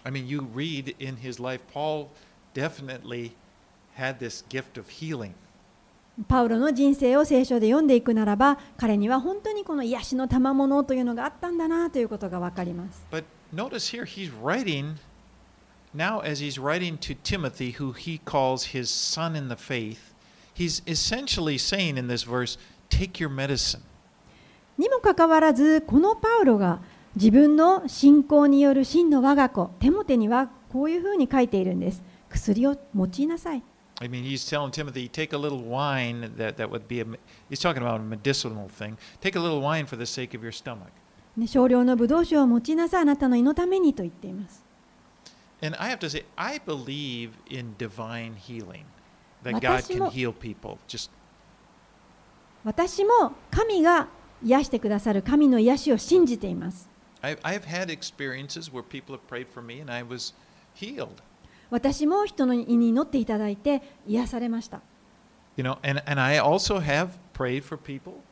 I mean, you read in his life, Paul definitely had this gift of healing. パウロの人生を聖書で読んでいくならば、彼には本当にこの癒しの賜物というのがあったんだなということがわかります。But notice here, he's writing, now as he's writing to Timothy, who he calls his son in the faith, he's essentially saying in this verse, take your medicine. にもかかわらずこのパウロが自分の信仰による真の我が子テモテにはこういうふうに書いているんです薬を用いなさい I mean, he's telling Timothy, take a little wine that, that would be a, he's talking about a medicinal thing. Take a little wine for the sake of your stomach. ね少量のブドウ酒を用いなさいあなたの胃のためにと言っています And I have to say, I believe in divine healing, that God 私 can も heal people. Just 私も神が癒してくださる神の癒しを信じています。I, I've had experiences where people have prayed for me and I was healed. 私も人の胃に祈っていただいて癒されました。 You know, and, and I also have prayed for people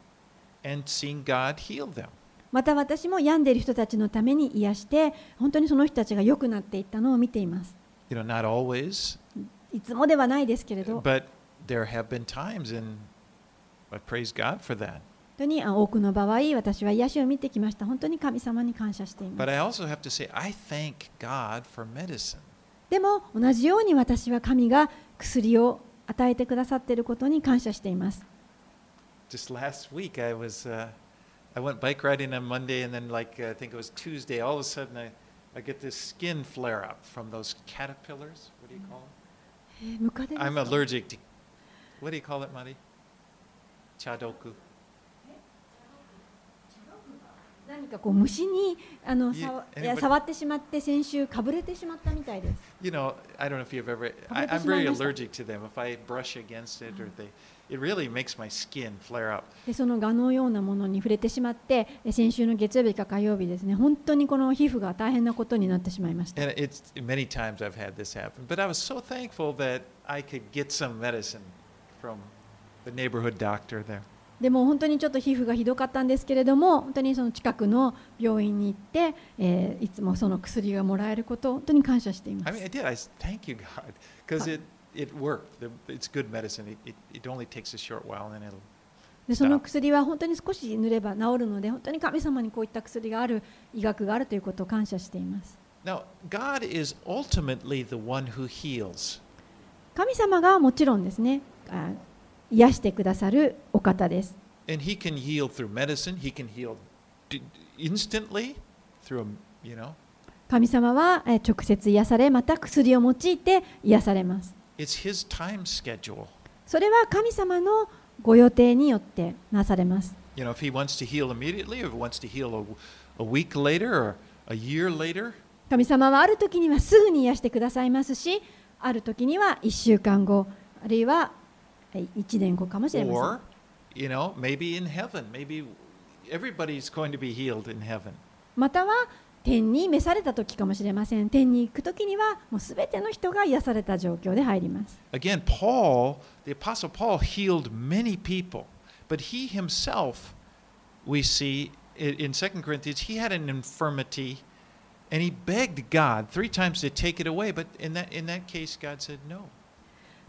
and seen God heal them. また私も病んでいる人たちのために癒して本当にその人たちが良くなっていったのを見ています。 You know, not always, いつもではないですけれど、本 but there have been times, and I praise God for that. 本当に多くの場合、私は癒しを見てきました。本当に神様に感謝しています。でも、同じように私は神が薬を与えてくださっていることに感謝しています。I'm allergic to. What. 何かこう虫にあの You- さ触ってしまって先週かぶれてしまったみたいです。You know, I don't know if you've ever, I, I'm very allergic to them. If I brush against it or they, it really makes my skin flare up. でその蛾のようなものに触れてしまってえ先週の月曜日か火曜日ですね本当にこの皮膚が大変なことになってしまいました And it's many times I've had this happen. But I was so thankful that I could get some medicine from the neighborhood doctor there. でも本当にちょっと皮膚がひどかったんですけれども本当にその近くの病院に行って、えーいつもその薬がもらえることを本当に感謝していま I す mean, I did. I thank you, God, because it, it worked. It's good medicine. It, it, only takes a short while and it'll. でその薬は本当に少し塗れば治るので本当に神様にこういった薬がある医学があるということを感謝しています Now, God is ultimately the one who heals. 神様がもちろんですねあ癒してくださるお方です。神様は直接癒され、また薬を用いて癒されます。それは神様のご予定によってなされます。神様はある時にはすぐに癒してくださいますし、ある時には1週間後、あるいは1年後かもしれま or, you know, maybe in heaven, maybe everybody's going to be healed in heaven. せん。または天に召された時かもしれません。天に行く時にはもうすべての人が癒された状況で入ります。Again, Paul, the Apostle Paul, healed many people, but he himself, we see in 2 Corinthians, he had an infirmity and he begged God three times to take it away, but in that, in that case, God said no.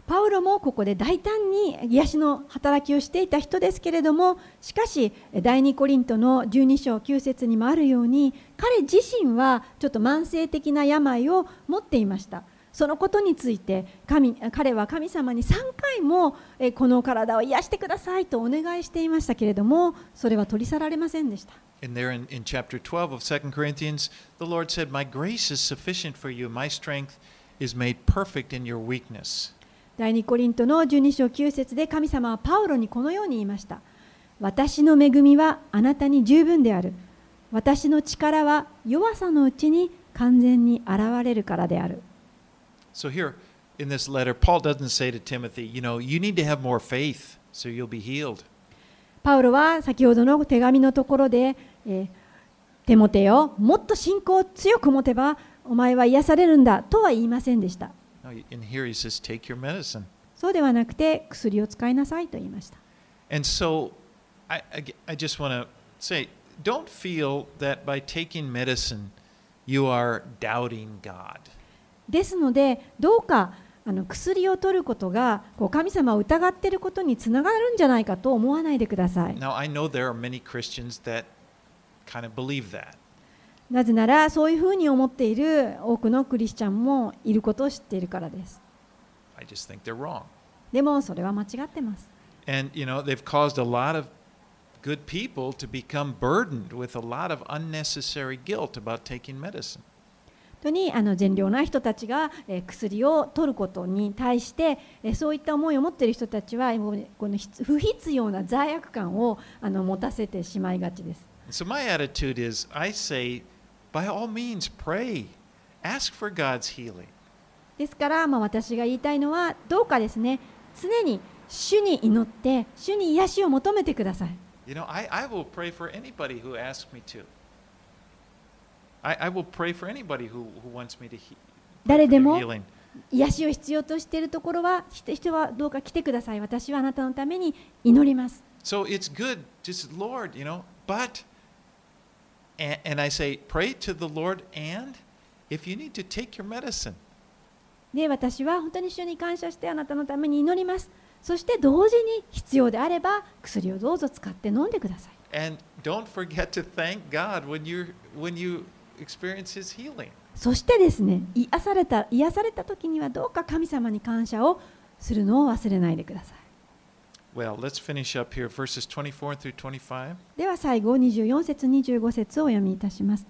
パウロもここで大胆に癒しの働きをしていた人ですけれどもしかし第2コリントの12章9節にもあるように彼自身はちょっと慢性的な病を持っていましたそのことについて神彼は神様に3回もこの体を癒してくださいとお願いしていましたけれどもそれは取り去られませんでした And there in, in chapter 12 of 2 Corinthians, the Lord said, My grace is sufficient for you. My strength is made perfect in your weakness. 第2コリントの12章9節で神様はパウロにこのように言いました。私の恵みはあなたに十分である。私の力は弱さのうちに完全に現れるからである。So here in this letter, Paul doesn't say to Timothy, You know, you need to have more faith so you'll be healed. パウロは先ほどの手紙のところで、えーテモテよ、もっと信仰を強く持てばお前は癒されるんだとは言いませんでした。そうではなくて薬を使いなさいと言いました。ですので、どうかあの薬を取ることがこう神様を疑っていることにつながるんじゃないかと思わないでください。なぜならそういうふうに思っている多くのクリスチャンもいることを知っているからです。I just think they're wrong. でもそれは間違ってます。And, you know, they've caused a lot of good people to become burdened with a lot of unnecessary guilt about taking medicine. 本当にあの善良な人たちが、えー薬を取ることに対して、えーそういった思いを持っている人たちはもうこの必不必要な罪悪感をあの持たせてしまいがちです。So my attitude is I say, by all means, pray. Ask for God's healing. ですから、まあ、私が言いたいのはどうかですね常に主に祈って主に癒しを求めてください You know, I, I will pray for anybody who asks me to. I, I will pray for anybody who, who wants me to he- pray 誰でも healing. 癒しを必要としているところは人人はどうか来てください私はあなたのために祈ります So it's good, just Lord, you know, but, え and I say, pray to the Lord, and if you need to take your medicine. で私は本当に一緒に感謝してあなたのために祈ります。そして同時に必要であれば薬をどうぞ使って飲んでください。そしてですね、癒された癒された時にはどうか神様に感謝をするのを忘れないでください。Well, let's finish up here, verses 24 through 25. では最後24節25節をお読みいたします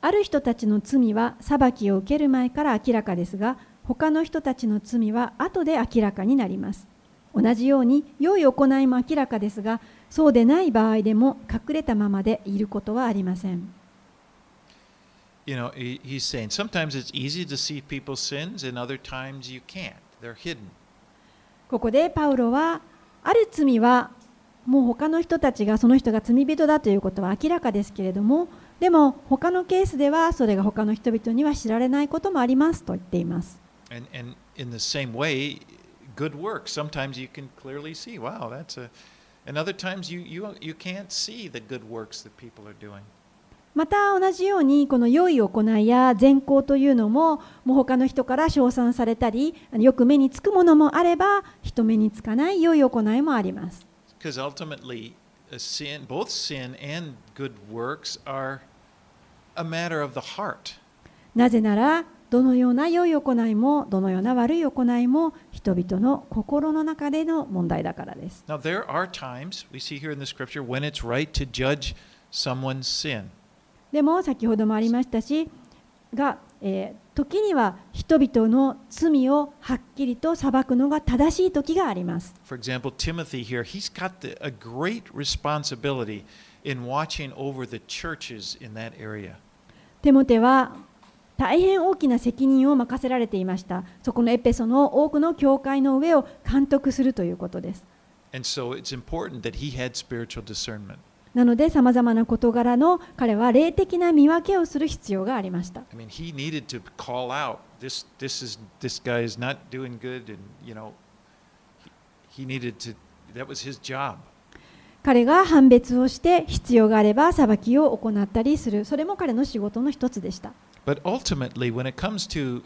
ある人たちの罪は裁きを受ける前から明らかですが他の人たちの罪は後で明らかになります同じように良い行いも明らかですがそうでない場合でも隠れたままでいることはありません You know, he, he's saying sometimes it's easy to see people's sins, and other times you can't. They're hidden. ここでパウロはある罪はもう他の人たちがその人が罪人だということは明らかですけれどもでも他のケースではそれが他の人々には知られないこともありますと言っています And, and in the same way, good work. Sometimes you can clearly see, wow, that's a. And other times you, you, you can't see the good works that people are doing. また同じようにこの良い行いや善行というのも,もう他の人から称賛されたりよく目につくものもあれば人目につかない良い行いもあります。なぜならどのような良い行いもどのような悪い行いも人々の心の中での問題だからです。Now, there are times, we see here in the scripture, when it's right to judge someone's sin. でも先ほどもありましたしが、えー時には人々の罪をはっきりと裁くのが正しい時があります For example, Timothy here, he's got the, a great responsibility in watching over the churches in that area. テモテは大変大きな責任を任せられていましたそこのエペソの多くの教会の上を監督するということです And so it's important that he had spiritual discernment. なのでさまざまな事柄の彼は霊的な見分けをする必要がありました I mean, he needed to call out this, this, is, this guy is not doing good, and, you know, he, needed to, that was his job. 彼が判別をして必要があれば裁きを行ったりするそれも彼の仕事の一つでした But ultimately, when it comes to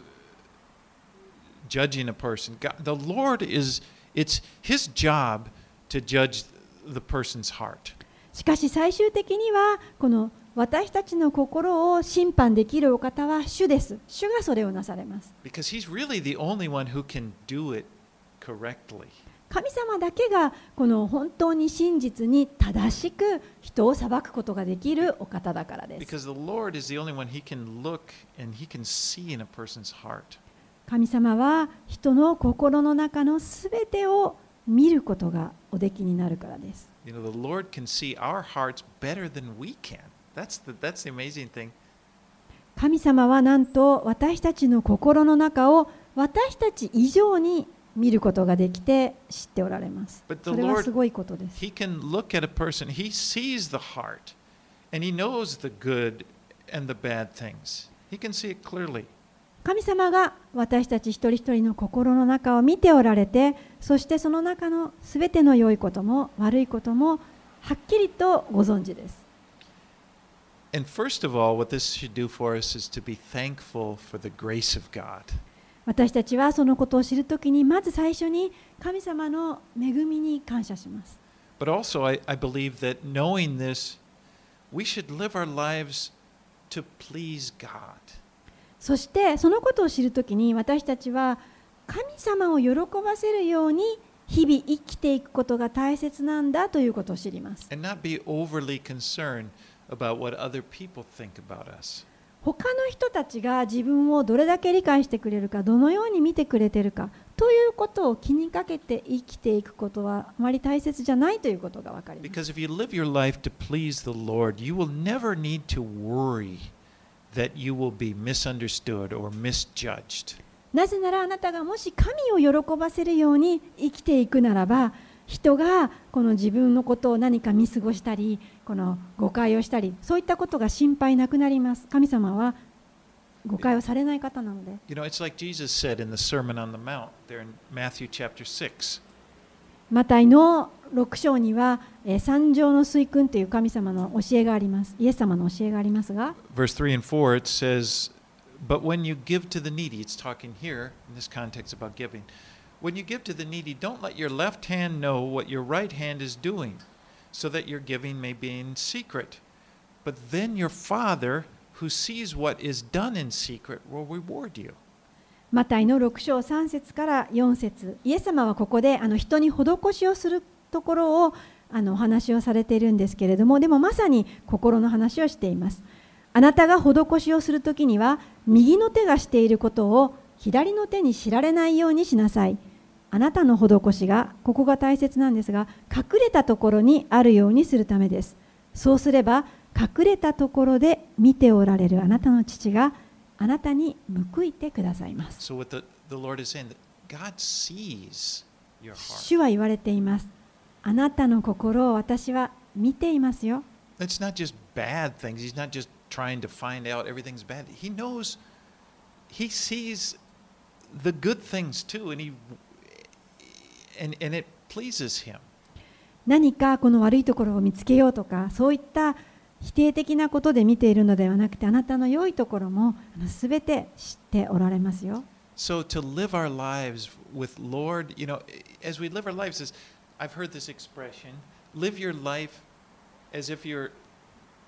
judging a person, God, the Lord is, it's his job to judge the person's heart. しかし最終的にはこの私たちの心を審判できるお方は主です。主がそれをなされます。神様だけがこの本当に真実に正しく人を裁くことができるお方だからです。神様は人の心の中のすべてを見ることがおできになるからです。You know, the Lord can see our hearts better than we can. That's the, that's the amazing thing. 神様はなんと私たちの心の中を私たち以上に見ることができて知っておられます But the それは Lord- すごいことです He can look at a person, he sees the heart, and he knows the good and the bad things. He can see it clearly. 神様が私たち一人一人の心の中を見ておられてそしてその中のすべての良いことも悪いこともはっきりとご存知です。私たちはそのことを知るときにまず最初に神様の恵みに感謝します。But also, I, I believe that knowing this, we should live our lives to please God. そしてそのことを知るときに私たちは神様を喜ばせるように日々生きていくことが大切なんだということを知ります.他の人たちが自分をどれだけ理解してくれるかどのように見てくれてるかということを気にかけて生きていくことはあまり大切じゃないということが分かります that you will be misunderstood or misjudged. なぜならあなたがもし神を喜ばせるように生きていくならば人がこの自分のことを何か見過ごしたりこの誤解をしたりそういったことが心配なくなります神様は誤解をされない方なので You know, it's like Jesus said in the Sermon on the Mount there in Matthew chapter 6. マタイの6章にはえー三条の水訓という神様の教えがありますイエス様の教えがありますが Verse 3 and 4, it says, But when you give to the needy, it's talking here in this context about giving. When you give to the needy, don't let your left hand know what your right hand is doing, so that your giving may be in secret. But then your Father, who sees what is done in secret, will reward you. マタイの6章3節から4節イエス様はここであの人に施しをするところをあのお話をされているんですけれどもでもまさに心の話をしていますあなたが施しをするときには右の手がしていることを左の手に知られないようにしなさいあなたの施しがここが大切なんですが隠れたところにあるようにするためですそうすれば隠れたところで見ておられるあなたの父があなたに報いてくださいます So, what the, the Lord is saying, that God sees your heart. 主は言われています。あなたの心を私は見ていますよ。It's not just bad things. He's not just trying to find out everything's bad. He knows, he sees the good things too, and he and and it pleases him. 何かこの悪いところを見つけようとか、そういった否定的なことで見ているのではなくて、あなたの良いところもすべて知っておられますよ。So to live our lives with Lord, you know, as we live our lives, is I've heard this expression: live your life as if you're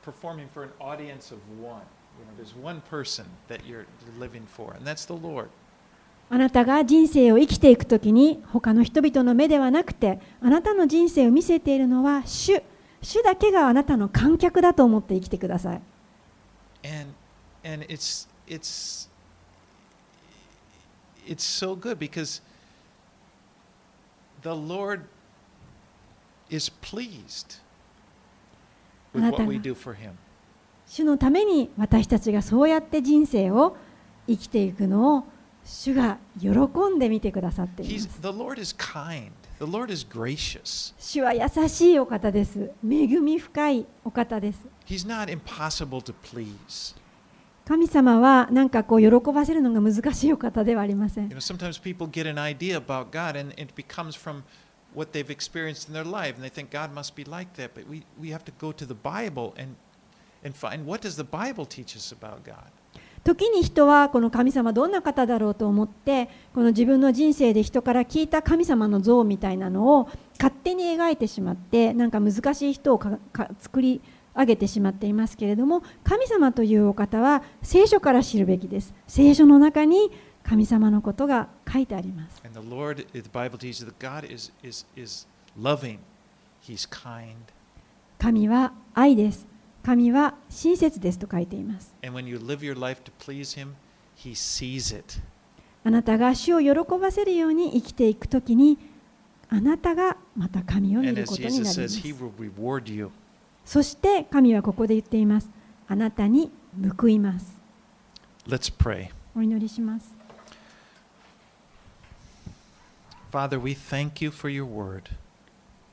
performing for an audience of one. You know, there's one person that you're living for, and that's the Lord. あなたが人生を生きていくときに、他の人々の目ではなくて、あなたの人生を見せているのは主。主だけがあなたの観客だと思って生きてください。and and it's it's it's so good because the lord is pleased with what we do for him 主のために私たちがそうやって人生を生きていくのを主が喜んで見てくださっています。the lord is kind the lord is gracious 主は優しいお方です。恵み深いお方です。he's not impossible to please 神様はなんかこう喜ばせるのが難しいお方ではありません you know sometimes people get an idea about god and it becomes from what they've experienced in their life and they think god must be like that but we, we have to go to the bible and and find what does the bible teach us about god 時に人はこの神様どんな方だろうと思ってこの自分の人生で人から聞いた神様の像みたいなのを勝手に描いてしまってなんか難しい人をかか作り上げてしまっていますけれども神様というお方は聖書から知るべきです聖書の中に神様のことが書いてあります。神は愛です。神は親切ですと書いています。あなたが主を喜ばせるように生きていくとに、あなたがまた神を見ることになり。そして神はここで言っています。あなたに報います。お祈りします。Father, we thank you for your word.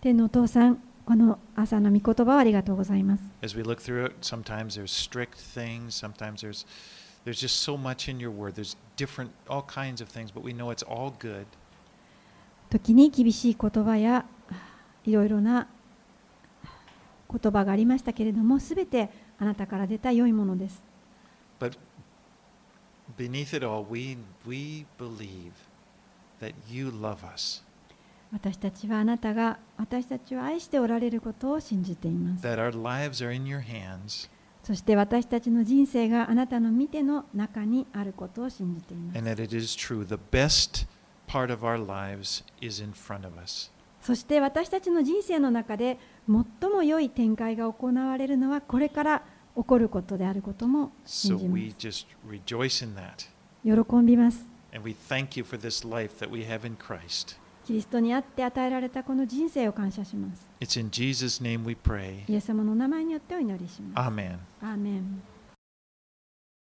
天のお父さん、この朝の御言葉をありがとうございます。 As we look through it, sometimes there's strict things, sometimes there's there's just so much in your word. There's different all kinds of things, but we know it's all good. 時に厳しい言葉やいろいろな言葉がありましたけれども、すべてあなたから出た良いものです。 But beneath it all, we we believe 私たちはあなたが私たちを愛しておられることを信じています。そして私たちの人生があなたの見ての中にあることを信じています。そして私たちの人生の中で最も良い展開が行われるのはこれから起こることであることも信じます。喜びます。キリストにあって与えられたこの人生を感謝します。イエス様の名前によってお祈りします。